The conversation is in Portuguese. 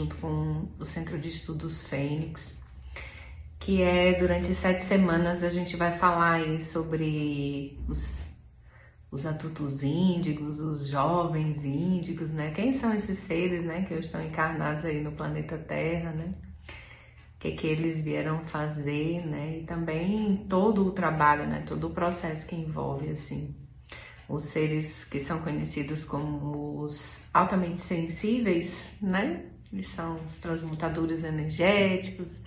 junto com o Centro de Estudos Fênix, que é durante sete semanas a gente vai falar aí sobre os, os adultos índigos, os jovens índigos, né? Quem são esses seres, né, que estão encarnados aí no planeta Terra, né? O que, que eles vieram fazer, né? E também todo o trabalho, né? Todo o processo que envolve, assim, os seres que são conhecidos como os altamente sensíveis, né? Eles são os transmutadores energéticos,